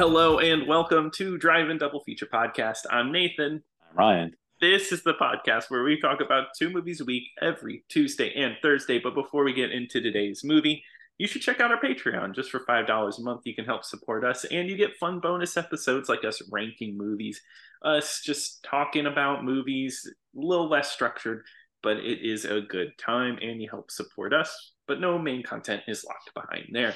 Hello and welcome to Drive In Double Feature Podcast. I'm Nathan. I'm Ryan. This is the podcast where we talk about two movies a week every Tuesday and Thursday. But before we get into today's movie, you should check out our Patreon. Just for $5 a month, you can help support us, and you get fun bonus episodes like us ranking movies, us just talking about movies, a little less structured, but it is a good time, and you help support us. But no main content is locked behind there.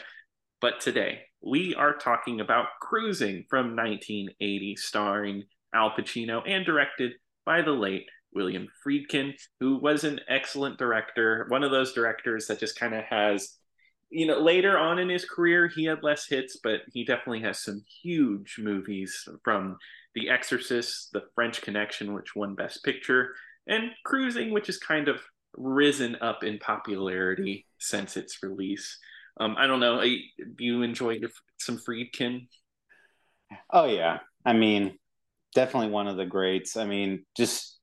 But today, we are talking about Cruising from 1980, starring Al Pacino and directed by the late William Friedkin, who was an excellent director, one of those directors that just kind of has, you know, later on in his career, he had less hits, but he definitely has some huge movies from The Exorcist, The French Connection, which won Best Picture, and Cruising, which has kind of risen up in popularity since its release. Um, I don't know. Do you enjoy some Friedkin? Oh yeah, I mean, definitely one of the greats. I mean, just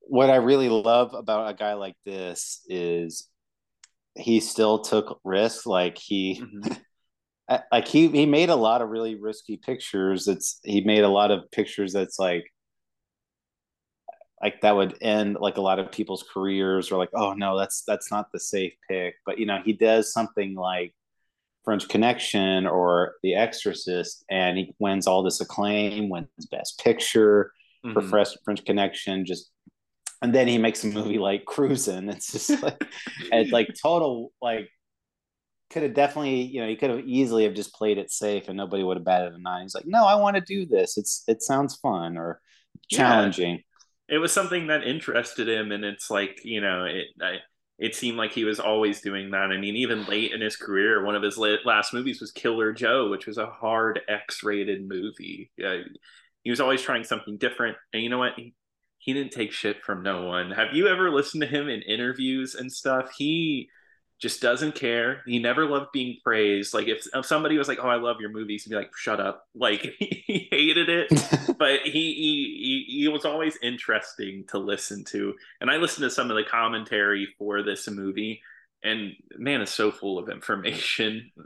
what I really love about a guy like this is he still took risks. Like he, mm-hmm. like he he made a lot of really risky pictures. It's he made a lot of pictures that's like like that would end like a lot of people's careers or like oh no that's that's not the safe pick but you know he does something like French Connection or The Exorcist, and he wins all this acclaim, wins Best Picture mm-hmm. for Fresh, French Connection. Just and then he makes a movie like Cruising. It's just like it's like total like could have definitely you know he could have easily have just played it safe and nobody would have batted an eye. He's like, no, I want to do this. It's it sounds fun or challenging. Yeah. It was something that interested him, and it's like you know it. I, it seemed like he was always doing that. I mean, even late in his career, one of his last movies was Killer Joe, which was a hard X-rated movie. He was always trying something different, and you know what? He, he didn't take shit from no one. Have you ever listened to him in interviews and stuff? He just doesn't care. He never loved being praised. Like if, if somebody was like, "Oh, I love your movies," he'd be like, "Shut up!" Like he hated it, but he, he he he was always interesting to listen to. And I listened to some of the commentary for this movie, and man, is so full of information.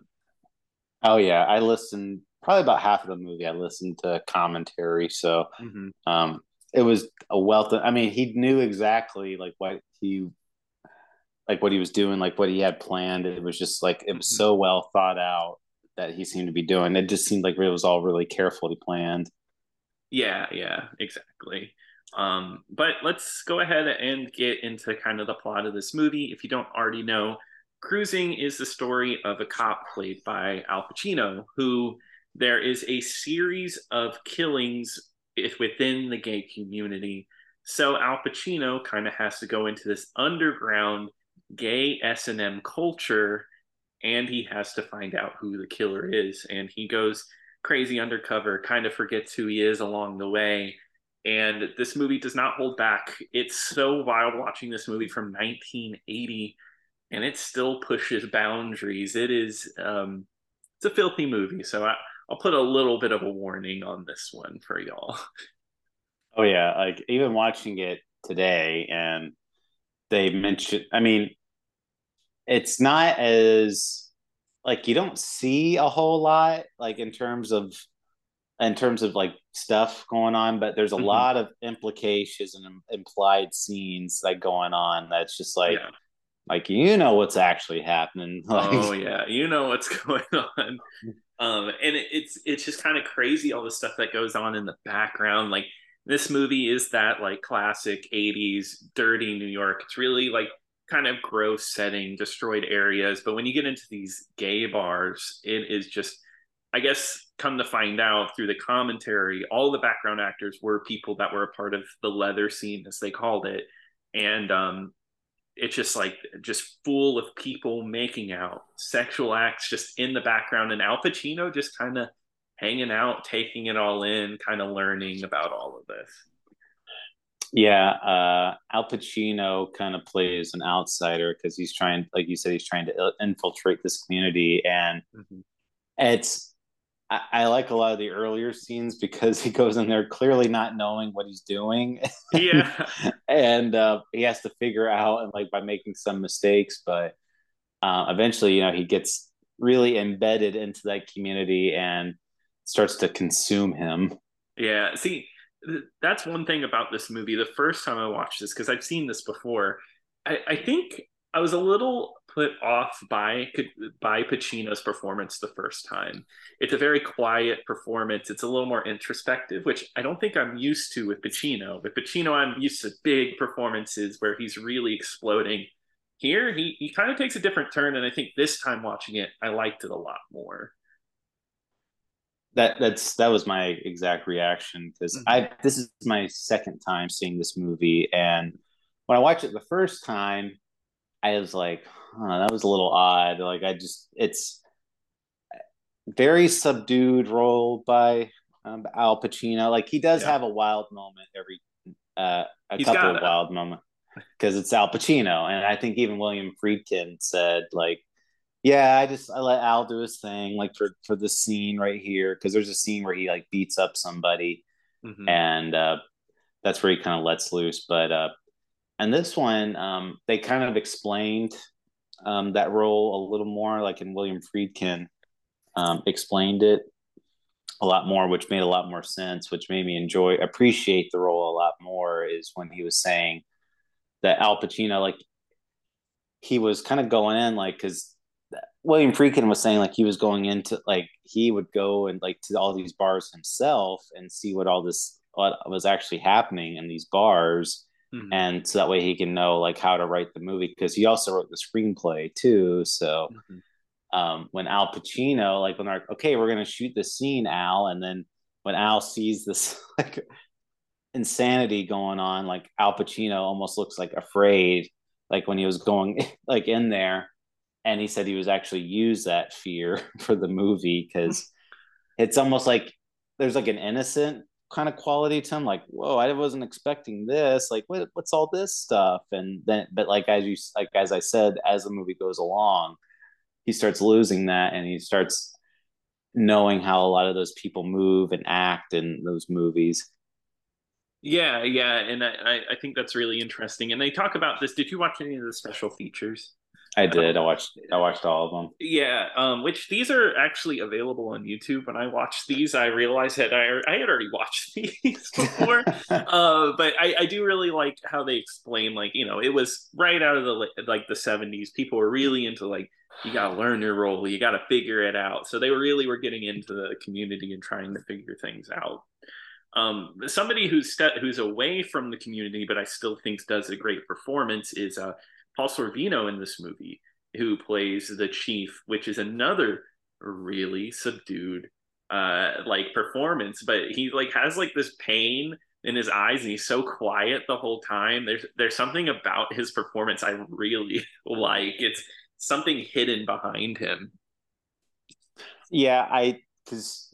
Oh yeah, I listened probably about half of the movie. I listened to commentary, so mm-hmm. um, it was a wealth. Of, I mean, he knew exactly like what he like what he was doing, like what he had planned. It was just like it was mm-hmm. so well thought out that he seemed to be doing. It just seemed like it was all really carefully planned. Yeah, yeah, exactly. Um, but let's go ahead and get into kind of the plot of this movie. If you don't already know, Cruising is the story of a cop played by Al Pacino, who there is a series of killings within the gay community. So Al Pacino kind of has to go into this underground gay S&M culture and he has to find out who the killer is. And he goes crazy undercover kind of forgets who he is along the way. And this movie does not hold back. It's so wild watching this movie from 1980 and it still pushes boundaries. It is um it's a filthy movie so I, i'll put a little bit of a warning on this one for y'all. Oh yeah like even watching it today and they mentioned i mean it's not as like you don't see a whole lot like in terms of in terms of like stuff going on but there's a mm-hmm. lot of implications and implied scenes like going on that's just like yeah. like you know what's actually happening. Like, oh yeah. You know what's going on. Um and it, it's it's just kind of crazy all the stuff that goes on in the background. Like this movie is that like classic 80s dirty new york. It's really like kind of gross setting, destroyed areas. But when you get into these gay bars, it is just, I guess, come to find out through the commentary, all the background actors were people that were a part of the leather scene, as they called it. And um, it's just like, just full of people making out, sexual acts just in the background. And Al Pacino just kind of hanging out, taking it all in, kind of learning about all of this. Yeah, uh, Al Pacino kind of plays an outsider because he's trying, like you said, he's trying to infiltrate this community, and mm-hmm. it's. I, I, like a lot of the earlier scenes because he goes in there clearly not knowing what he's doing. Yeah, and uh, he has to figure out and like by making some mistakes, but uh, eventually, you know, he gets really embedded into that community and starts to consume him. Yeah. See, that's one thing about this movie. The first time I watched this, because I've seen this before, I, I think I was a little put off by by Pacino's performance the first time. It's a very quiet performance. It's a little more introspective, which I don't think I'm used to with Pacino. With Pacino, I'm used to big performances where he's really exploding. Here, he he kind of takes a different turn, and I think this time watching it, I liked it a lot more that that's that was my exact reaction because mm-hmm. I this is my second time seeing this movie, and when I watched it the first time, I was like, huh, that was a little odd. Like I just it's very subdued role by um, Al Pacino. Like he does yeah. have a wild moment every uh, a He's couple of wild moments because it's Al Pacino, and I think even William Friedkin said like yeah, I just I let Al do his thing, like for for the scene right here, because there's a scene where he like beats up somebody, mm-hmm. and uh, that's where he kind of lets loose. But uh, and this one, um, they kind of explained um, that role a little more, like in William Friedkin um, explained it a lot more, which made a lot more sense, which made me enjoy appreciate the role a lot more. Is when he was saying that Al Pacino, like he was kind of going in like because William Friedkin was saying like he was going into like he would go and like to all these bars himself and see what all this what was actually happening in these bars mm-hmm. and so that way he can know like how to write the movie because he also wrote the screenplay too so mm-hmm. um, when Al Pacino like when they're okay we're gonna shoot the scene Al and then when Al sees this like insanity going on like Al Pacino almost looks like afraid like when he was going like in there and he said he was actually use that fear for the movie because it's almost like there's like an innocent kind of quality to him like whoa i wasn't expecting this like what, what's all this stuff? And then but like as you like as i said as the movie goes along he starts losing that and he starts knowing how a lot of those people move and act in those movies. Yeah yeah and i i think that's really interesting and they talk about this. Did you watch any of the special features I did. I watched. I watched all of them. Yeah, um, which these are actually available on YouTube. When I watched these, I realized that I I had already watched these before. uh, but I, I do really like how they explain, like you know, it was right out of the like the seventies. People were really into like you got to learn your role, you got to figure it out. So they really were getting into the community and trying to figure things out. Um, somebody who's st- who's away from the community, but I still think does a great performance is uh, Paul Sorvino in this movie, who plays the chief, which is another really subdued uh like performance but he like has like this pain in his eyes and he's so quiet the whole time. There's there's something about his performance i really like. It's something hidden behind him. Yeah i because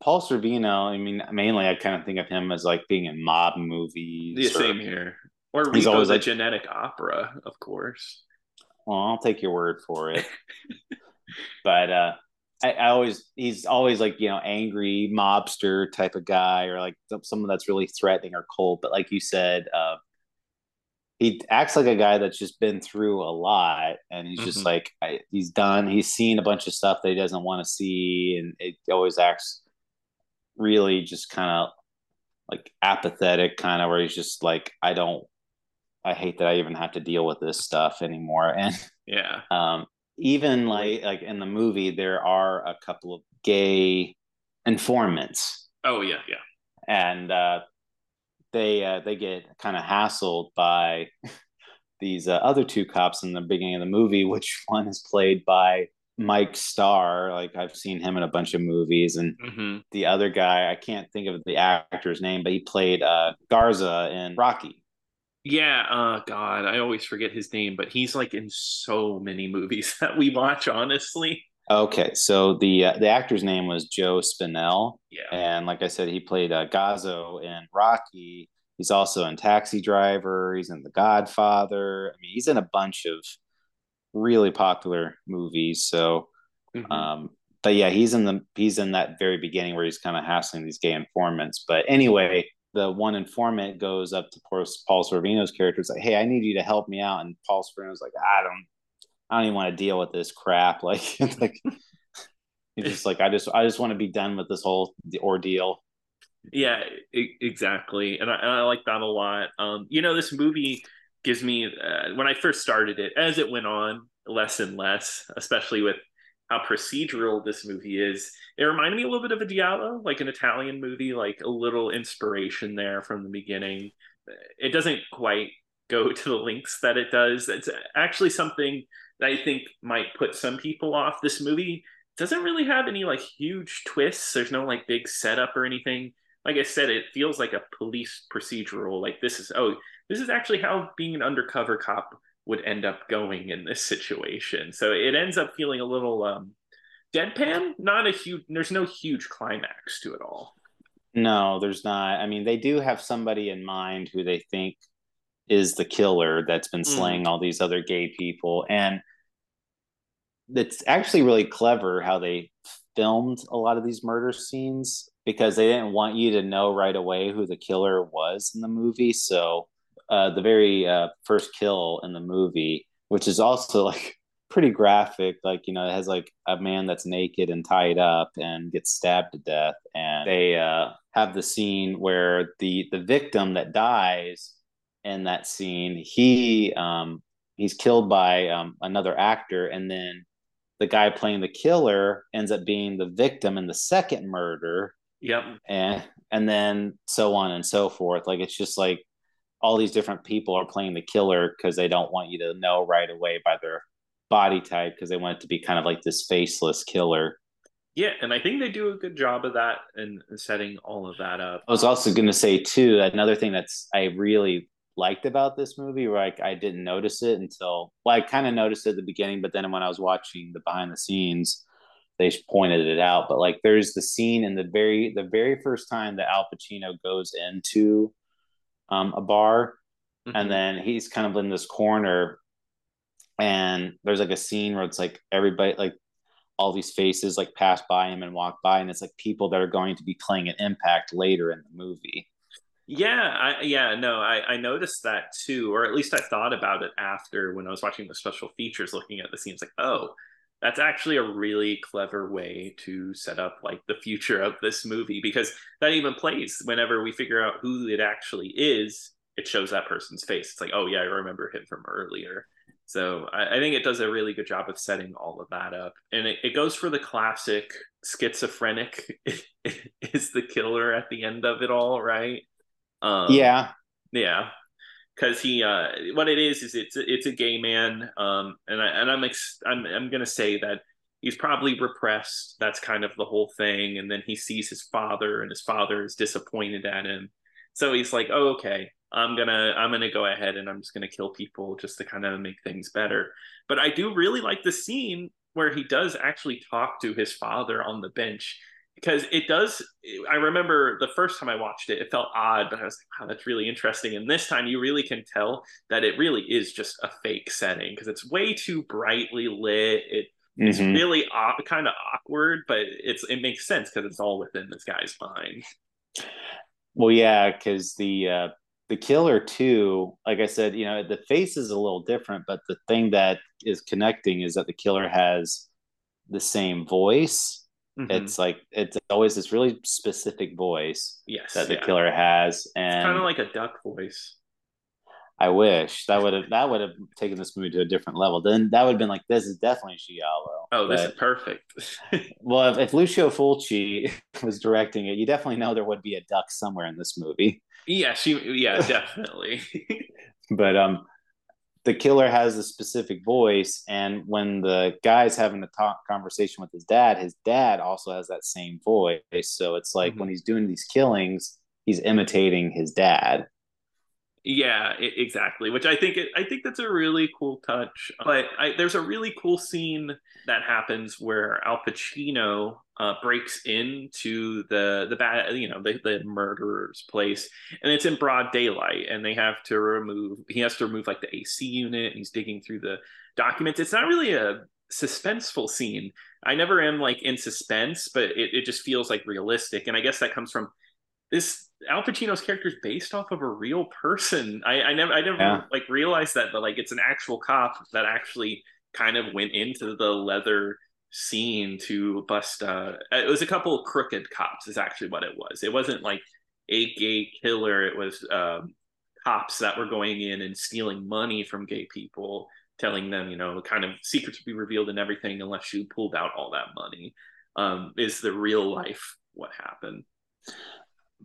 paul sorvino i mean mainly i kind of think of him as like being in mob movies the same here or he's always a like, genetic opera, of course. Well, I'll take your word for it. but uh, I, I, always he's always like you know angry mobster type of guy, or like someone that's really threatening or cold. But like you said, uh, he acts like a guy that's just been through a lot, and he's mm-hmm. just like I, he's done. He's seen a bunch of stuff that he doesn't want to see, and it always acts really just kind of like apathetic, kind of where he's just like I don't I hate that I even have to deal with this stuff anymore. And yeah, um, even like like in the movie, there are a couple of gay informants. Oh yeah, yeah, and uh, they uh, they get kind of hassled by these uh, other two cops in the beginning of the movie. Which one is played by Mike Starr? Like I've seen him in a bunch of movies, and mm-hmm. the other guy I can't think of the actor's name, but he played uh, Gazzo in Rocky. Yeah, uh god, I always forget his name, but he's like in so many movies that we watch honestly. Okay, so the uh, the actor's name was Joe Spinell. Yeah. And like I said, he played uh, Gazzo in Rocky. He's also in Taxi Driver, he's in The Godfather. I mean, he's in a bunch of really popular movies. So mm-hmm. um but yeah, he's in the he's in that very beginning where he's kind of hassling these gay informants. But anyway, the one informant goes up to Paul Sorvino's character, is like, "Hey, I need you to help me out," and Paul Sorvino's like, "I don't, I don't even want to deal with this crap." Like, like He's just like, I just, I just want to be done with this whole ordeal. Yeah, exactly, and I, and I, like that a lot. Um, you know, this movie gives me uh, when I first started it, as it went on, less and less, especially with how procedural this movie is. It reminded me a little bit of a Giallo, like an Italian movie, like a little inspiration there from the beginning. It doesn't quite go to the links that it does. It's actually something that I think might put some people off. This movie doesn't really have any like huge twists. There's no like big setup or anything. Like I said, it feels like a police procedural. Like this is oh, this is actually how being an undercover cop would end up going in this situation. So it ends up feeling a little um deadpan, not a huge there's no huge climax to it all. No, there's not. I mean, they do have somebody in mind who they think is the killer that's been mm. slaying mm. all these other gay people and it's actually really clever how they filmed a lot of these murder scenes because they didn't want you to know right away who the killer was in the movie so uh, the very uh, first kill in the movie which is also like pretty graphic like you know it has like a man that's naked and tied up and gets stabbed to death and they uh, have the scene where the the victim that dies in that scene, he um, he's killed by um, another actor, and then the guy playing the killer ends up being the victim in the second murder. Yep. And and then so on and so forth. Like it's just like all these different people are playing the killer because they don't want you to know right away by their body type because they want it to be kind of like this faceless killer. Yeah, and I think they do a good job of that and setting all of that up. I was also going to say too another thing that's I really liked about this movie I, I didn't notice it until well I kind of noticed it at the beginning but then when I was watching the behind the scenes they pointed it out but like there's the scene in the very the very first time that Al Pacino goes into um, a bar mm-hmm. and then he's kind of in this corner and there's like a scene where it's like everybody like all these faces like pass by him and walk by and it's like people that are going to be playing an impact later in the movie yeah, I, yeah, no, I, I noticed that too, or at least I thought about it after when I was watching the special features, looking at the scenes, like, oh, that's actually a really clever way to set up like the future of this movie because that even plays whenever we figure out who it actually is, it shows that person's face. It's like, oh yeah, I remember him from earlier. So I, I think it does a really good job of setting all of that up, and it, it goes for the classic schizophrenic is the killer at the end of it all, right? Um, yeah, yeah, because he uh, what it is is it's it's a gay man, um, and I and I'm ex- I'm I'm gonna say that he's probably repressed. That's kind of the whole thing, and then he sees his father, and his father is disappointed at him. So he's like, "Oh, okay, I'm gonna I'm gonna go ahead and I'm just gonna kill people just to kind of make things better." But I do really like the scene where he does actually talk to his father on the bench because it does i remember the first time i watched it it felt odd but i was like wow that's really interesting. And this time you really can tell that it really is just a fake setting because it's way too brightly lit. It, mm-hmm. it's really kind of awkward but it's it makes sense because it's all within this guy's mind. Well yeah because the uh the killer too like i said you know the face is a little different but the thing that is connecting is that the killer has the same voice Mm-hmm. It's like it's always this really specific voice yes, that the yeah. killer has, and kind of like a duck voice. I wish that would have that would have taken this movie to a different level. Then that would have been like this is definitely Giallo. Oh, this is perfect. well, if, if, Lucio Fulci was directing it, you definitely know there would be a duck somewhere in this movie. Yeah, she. Yeah, definitely. but um, the killer has a specific voice and when the guy's having a talk conversation with his dad his dad also has that same voice so it's like mm-hmm. when he's doing these killings he's imitating his dad yeah, it, exactly. Which I think it, I think that's a really cool touch. But I, there's a really cool scene that happens where Al Pacino uh, breaks into the the bad you know the, the murderer's place, and it's in broad daylight, and they have to remove he has to remove like the AC unit, and he's digging through the documents. It's not really a suspenseful scene. I never am like in suspense, but it, it just feels like realistic, and I guess that comes from this Al Pacino's character is based off of a real person. I, I never I never yeah. like realized that, but like it's an actual cop that actually kind of went into the leather scene to bust uh it was a couple crooked cops is actually what it was. It wasn't like a gay killer. It was um cops that were going in and stealing money from gay people telling them you know kind of secrets would be revealed and everything unless you pulled out all that money um is the real life what happened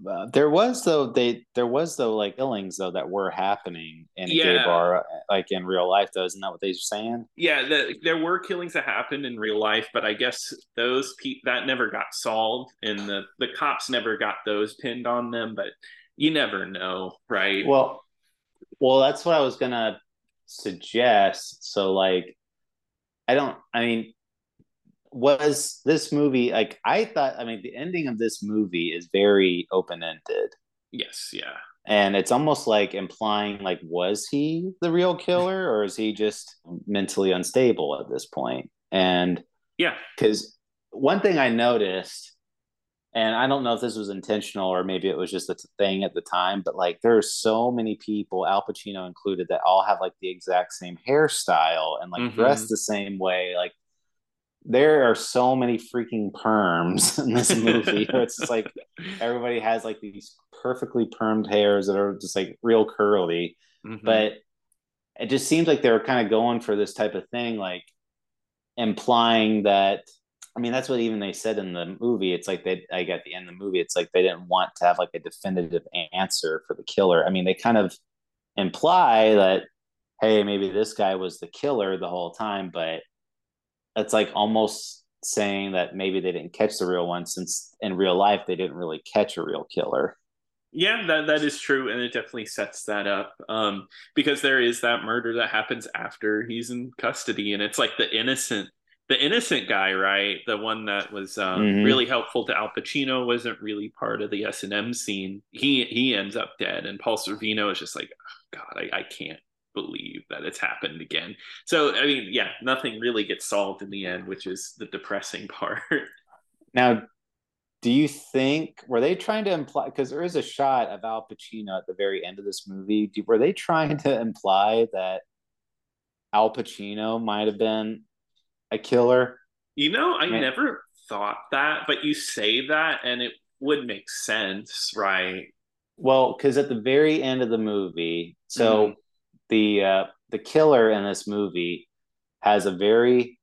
uh, there was though they there was though like killings though that were happening in a Yeah. gay bar like in real life though. Isn't that what they were saying? Yeah the, there were killings that happened in real life but i guess those pe- that never got solved and the the cops never got those pinned on them but you never know right? Well well that's what i was gonna suggest. So like i don't i mean was this movie like i thought i mean the ending of this movie is very open-ended. Yes yeah. And it's almost like implying like was he the real killer or is he just mentally unstable at this point? And yeah. because one thing i noticed and i don't know if this was intentional or maybe it was just a thing at the time but like there are so many people al pacino included that all have like the exact same hairstyle and like Mhm. dress the same way like there are so many freaking perms in this movie it's just like everybody has like these perfectly permed hairs that are just like real curly. Mhm. but it just seems like they were kind of going for this type of thing like implying that i mean that's what even they said in the movie. It's like they like at the end of the movie it's like they didn't want to have like a definitive answer for the killer. I mean they kind of imply that hey maybe this guy was the killer the whole time but it's like almost saying that maybe they didn't catch the real one since in real life they didn't really catch a real killer Yeah, that that is true, and it definitely sets that up. Um, because there is that murder that happens after he's in custody, and it's like the innocent, the innocent guy, right? The one that was um, Mhm. really helpful to Al Pacino wasn't really part of the S and M scene. He he ends up dead, and Paul Sorvino is just like, oh, God, I, I can't believe that it's happened again. So I mean, yeah, nothing really gets solved in the end, which is the depressing part. Now, do you think were they trying to imply because there is a shot of Al Pacino at the very end of this movie? Do, were they trying to imply that Al Pacino might have been a killer? You know, I Man. never thought that, but you say that and it would make sense, right? Well, because at the very end of the movie, so Mhm. the uh, the killer in this movie has a very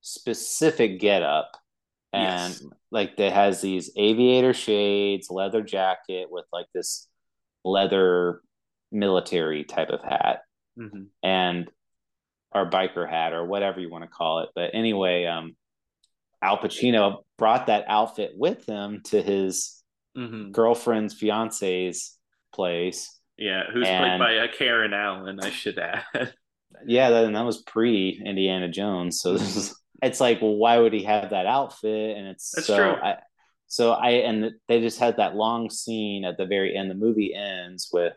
specific getup, and Yes. like that has these aviator shades, leather jacket with like this leather military type of hat, hmm and or biker hat or whatever you want to call it. But anyway, um, Al Pacino brought that outfit with him to his hmm girlfriend's fiance's place. Yeah, who's played by uh, Karen Allen, I should add. Yeah, that, and that was pre Indiana Jones. So this is it's like, well, why would he have that outfit? And it's That's so true. I so I and they just had that long scene at the very end. The movie ends with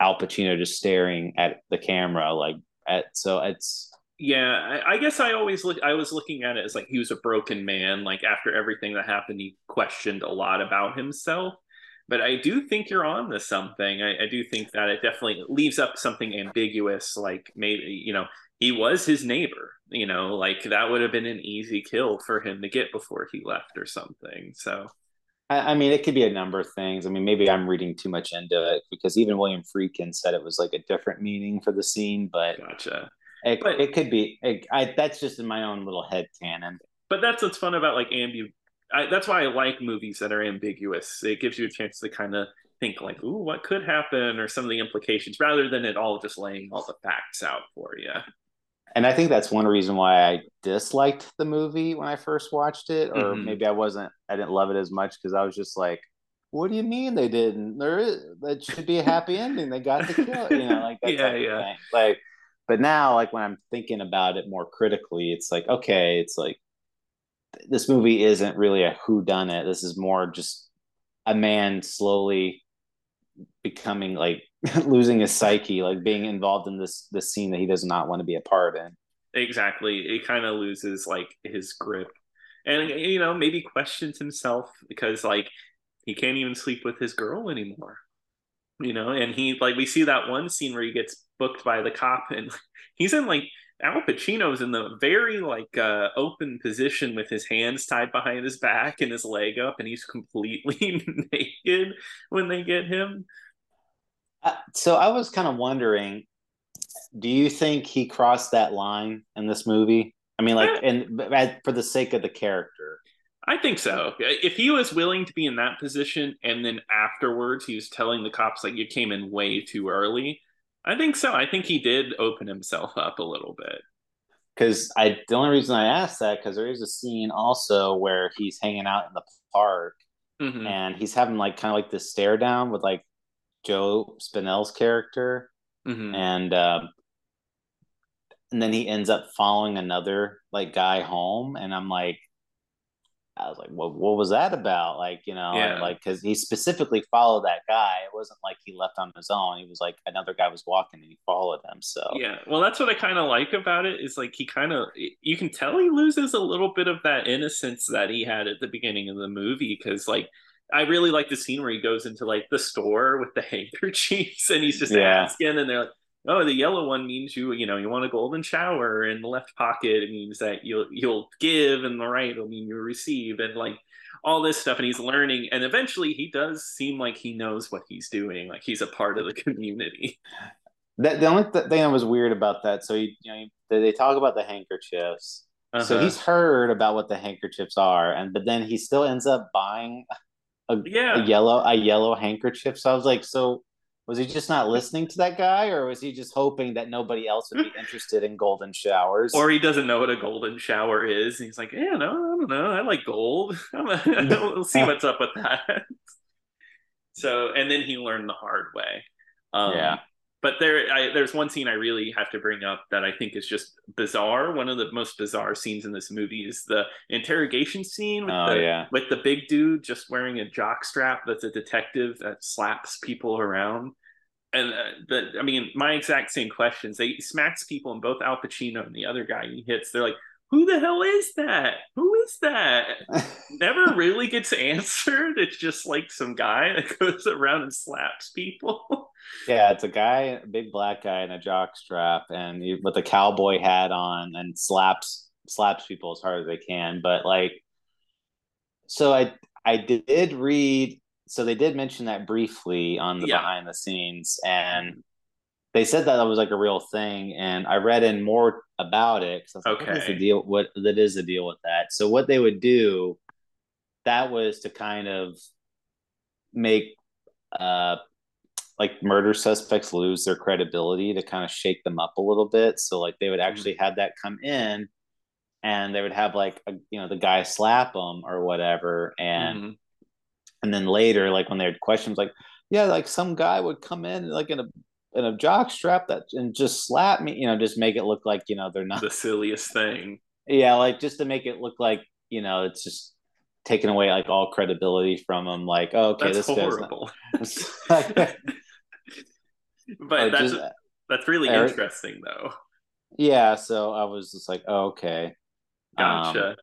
Al Pacino just staring at the camera, like at so it's yeah, I, I guess I always look. I was looking at it as like he was a broken man. Like after everything that happened, he questioned a lot about himself. But I do think you're on to something. I, I do think that it definitely leaves up something ambiguous. Like maybe you know he was his neighbor. You know, like that would have been an easy kill for him to get before he left or something. So I, I mean, it could be a number of things. I mean, maybe I'm reading too much into it because even William Friedkin said it was like a different meaning for the scene, but gotcha. it, But- it could be. It, I, that's just in my own little head canon. but that's what's fun about like ambu I, that's why i like movies that are ambiguous it gives you a chance to kind of think like ooh what could happen or some of the implications rather than it all just laying all the facts out for you And I think that's one reason why I disliked the movie when I first watched it, or Mhm. maybe I wasn't. I didn't love it as much because I was just like, "What do you mean they didn't? There is that should be a happy ending. They got the kill, you know, like that Yeah, of yeah. thing." Like, but now, like when I'm thinking about it more critically, it's like, okay, it's like this movie isn't really a who done it. This is more just a man slowly becoming like losing his psyche, like being involved in this this scene that he does not want to be a part in. exactly it kind of loses like his grip and you know maybe questions himself because like he can't even sleep with his girl anymore you know and he like we see that one scene where he gets booked by the cop and he's in like Al Pacino's in the very like uh, open position with his hands tied behind his back and his leg up, and he's completely naked when they get him. Uh, so I was kind of wondering, do you think he crossed that line in this movie? I mean, like, and for the sake of the character. I think so. If he was willing to be in that position, and then afterwards he was telling the cops like you came in way too early, I think so. I think he did open himself up a little bit. Because I, the only reason I asked that because there is a scene also where he's hanging out in the park, mm-hmm. and he's having like kind of like this stare down with like Joe Spinell's character, mm-hmm. and um, and then he ends up following another like guy home, and I'm like, I was like, what, what was that about? Like, you know, yeah. like, cause he specifically followed that guy. It wasn't like he left on his own. He was like, another guy was walking and he followed him. So, yeah. Well, that's what I kind of like about it is like, he kind of, you can tell he loses a little bit of that innocence that he had at the beginning of the movie. Cause like, I really like the scene where he goes into like the store with the handkerchiefs and he's just yeah. asking and they're like, oh the yellow one means you you know you want a golden shower in the left pocket. It means that you'll you'll give and the right will mean you receive and like all this stuff. And he's learning. And eventually he does seem like he knows what he's doing like he's a part of the community. That the only th- thing that was weird about that so he, you know they talk about the handkerchiefs. Uh-huh. so he's heard about what the handkerchiefs are and but then he still ends up buying a, yeah. a yellow a yellow handkerchief. So i was like so was he just not listening to that guy, or was he just hoping that nobody else would be interested in golden showers? Or he doesn't know what a golden shower is. and he's like, yeah, no, I don't know. I like gold. we'll see what's up with that. so, and then he learned the hard way. Um, yeah. But there, I, there's one scene I really have to bring up that I think is just bizarre. One of the most bizarre scenes in this movie is the interrogation scene with, oh, the, yeah. with the big dude just wearing a jock strap that's a detective that slaps people around and uh, the I mean, my exact same questions. They smacks people, and both Al Pacino and the other guy he hits. They're like, "Who the hell is that? Who is that?" Never really gets answered. It's just like some guy that goes around and slaps people. yeah, it's a guy, a big black guy in a jock strap, and he, with a cowboy hat on, and slaps slaps people as hard as they can. But like, so I I did read so they did mention that briefly on the yeah. behind the scenes and they said that that was like a real thing and i read in more about it because okay. Like, what is the deal what that is the deal with that so what they would do that was to kind of make uh like murder suspects lose their credibility to kind of shake them up a little bit so like they would mm-hmm. actually have that come in and they would have like a, you know the guy slap them or whatever and mm-hmm and then later, like when they had questions, like, yeah, like some guy would come in like in a in a jock strap that and just slap me, you know, just make it look like, you know, they're not the silliest thing. Yeah, like just to make it look like, you know, it's just taking away like all credibility from them. Like, oh, okay, that's this horrible. Guy's not... but that's just, that's really Eric... interesting though. Yeah, so I was just like, oh, okay. Gotcha. Um,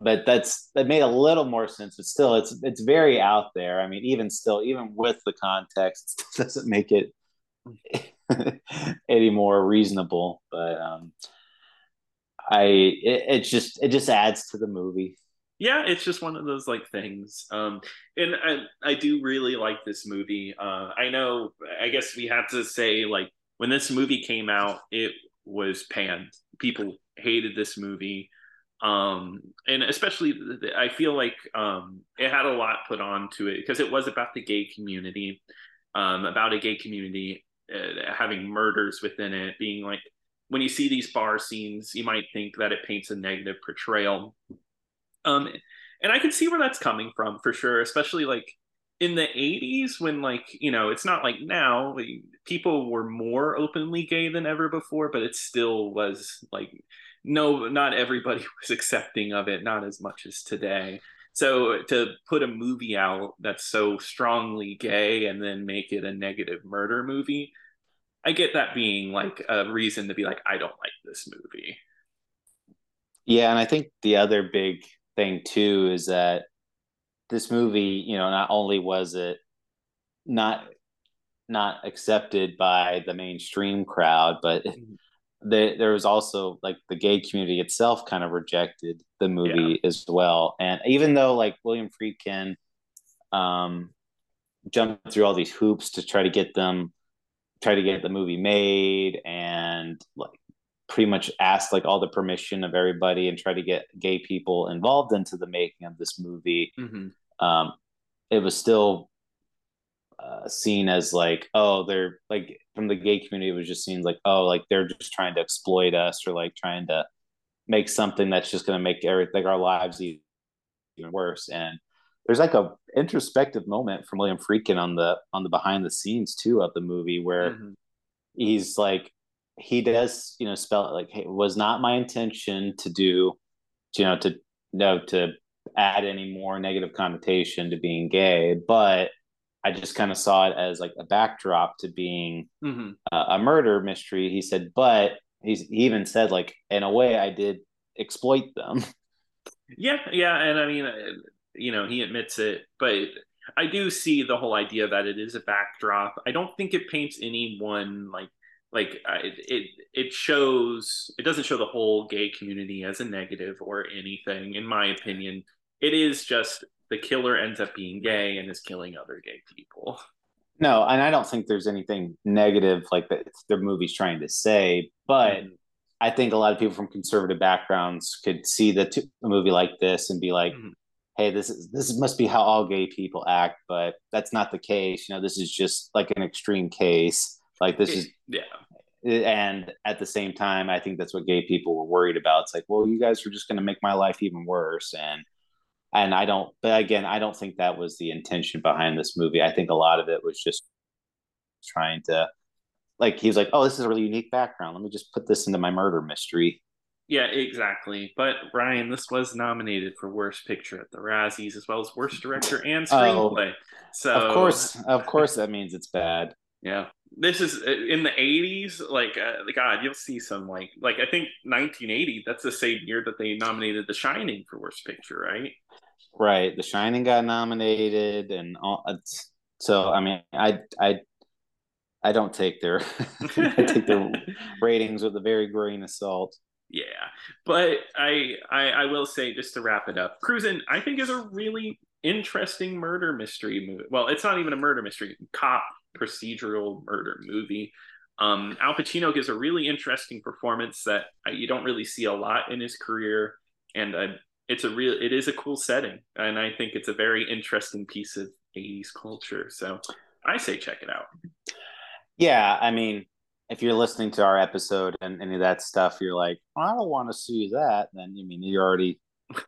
but that's that made a little more sense. But still, it's it's very out there. I mean, even still, even with the context, it doesn't make it any more reasonable. But um, I it, it just it just adds to the movie. Yeah, it's just one of those like things. Um, and I I do really like this movie. Uh, I know. I guess we have to say like when this movie came out, it was panned. People hated this movie um and especially i feel like um it had a lot put on to it because it was about the gay community um about a gay community uh, having murders within it being like when you see these bar scenes you might think that it paints a negative portrayal um and i can see where that's coming from for sure especially like in the 80s when like you know it's not like now like, people were more openly gay than ever before but it still was like no, not everybody was accepting of it, not as much as today. So to put a movie out that's so strongly gay and then make it a negative murder movie, I get that being like a reason to be like, I don't like this movie. Yeah, and I think the other big thing too is that this movie, you know, not only was it not not accepted by the mainstream crowd, but mm-hmm they, there was also like the gay community itself kind of rejected the movie yeah. as well. And even though like William Friedkin um, jumped through all these hoops to try to get them, try to get the movie made, and like pretty much asked like all the permission of everybody and try to get gay people involved into the making of this movie. Mm-hmm. Um, it was still uh, seen as like, oh, they're like from the gay community, it was just seen like, oh, like they're just trying to exploit us or like trying to make something that's just going to make everything like our lives even worse. And there's like a introspective moment from William Friedkin on the on the behind the scenes too of the movie where mm-hmm. he's like he does you know spell it like hey, it was not my intention to do you know to no to add any more negative connotation to being gay but I just kind of saw it as like a backdrop to being mm-hmm. uh, a murder mystery. He said, but he's he even said like in a way I did exploit them. Yeah, yeah, and I mean, uh, you know, he admits it, but I do see the whole idea that it is a backdrop. I don't think it paints anyone like like uh, it, it it shows it doesn't show the whole gay community as a negative or anything in my opinion it is just the killer ends up being gay and is killing other gay people. No, and I don't think there's anything negative like that the movie's trying to say, but mm-hmm. I think a lot of people from conservative backgrounds could see the t- a movie like this and be like, mm-hmm. "Hey, this is this must be how all gay people act," but that's not the case. You know, this is just like an extreme case. Like this it, is yeah. And at the same time, I think that's what gay people were worried about. It's like, well, you guys are just going to make my life even worse, and and I don't. But again, I don't think that was the intention behind this movie. I think a lot of it was just trying to, like, he was like, "Oh, this is a really unique background. Let me just put this into my murder mystery." Yeah, exactly. But Ryan, this was nominated for Worst Picture at the Razzies, as well as Worst Director and oh, Screenplay. Oh, so of course, of course, that means it's bad. Yeah, this is uh, in the 80s like uh, god you'll see some like like i think 1980 that's the same year that they nominated the shining for worst picture right Right. The Shining got nominated, and all, so I mean, I I I don't take their I take their ratings with a very grain of salt. Yeah, but I, I I will say just to wrap it up, Cruising I think is a really interesting murder mystery movie. Well, it's not even a murder mystery, cop procedural murder movie. Um, Al Pacino gives a really interesting performance that you don't really see a lot in his career, and I it's a real it is a cool setting and i think it's a very interesting piece of 80s culture so i say check it out yeah i mean if you're listening to our episode and any of that stuff you're like i don't want to see that then i mean you already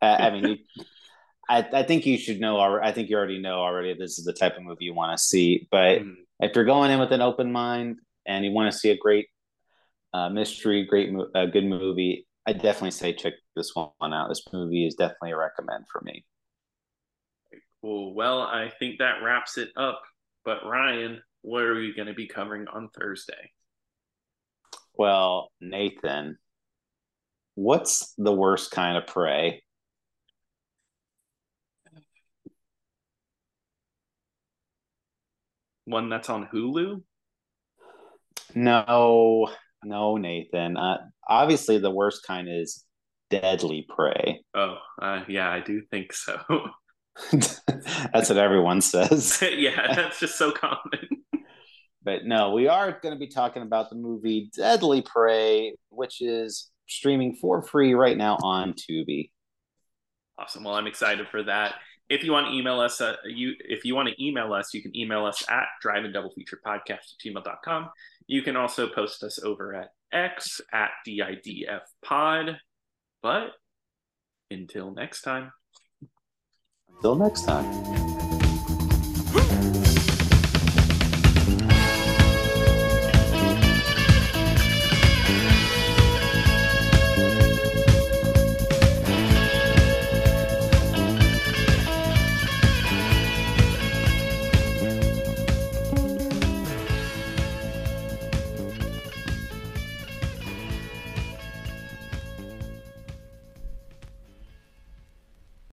i mean you, I, I think you should know i think you already know already this is the type of movie you want to see but mm. If you're going in with an open mind and you want to see a great uh, mystery great uh, good movie I definitely say check this one out. This movie is definitely a recommend for me. Cool. Well, I think that wraps it up. But Ryan, what are we going to be covering on Thursday? Well, Nathan, what's the worst kind of prey? One that's on Hulu? No, no, Nathan. Uh, obviously, the worst kind is deadly prey. Oh, uh, yeah, I do think so. that's what everyone says. yeah, that's just so common. but no, we are going to be talking about the movie Deadly Prey, which is streaming for free right now on Tubi. Awesome. Well, I'm excited for that. If you want to email us, uh, you if you want to email us, you can email us at drive in double feature podcast at gmail.com. You can also post us over at X at DIDF pod. But until next time. Until next time.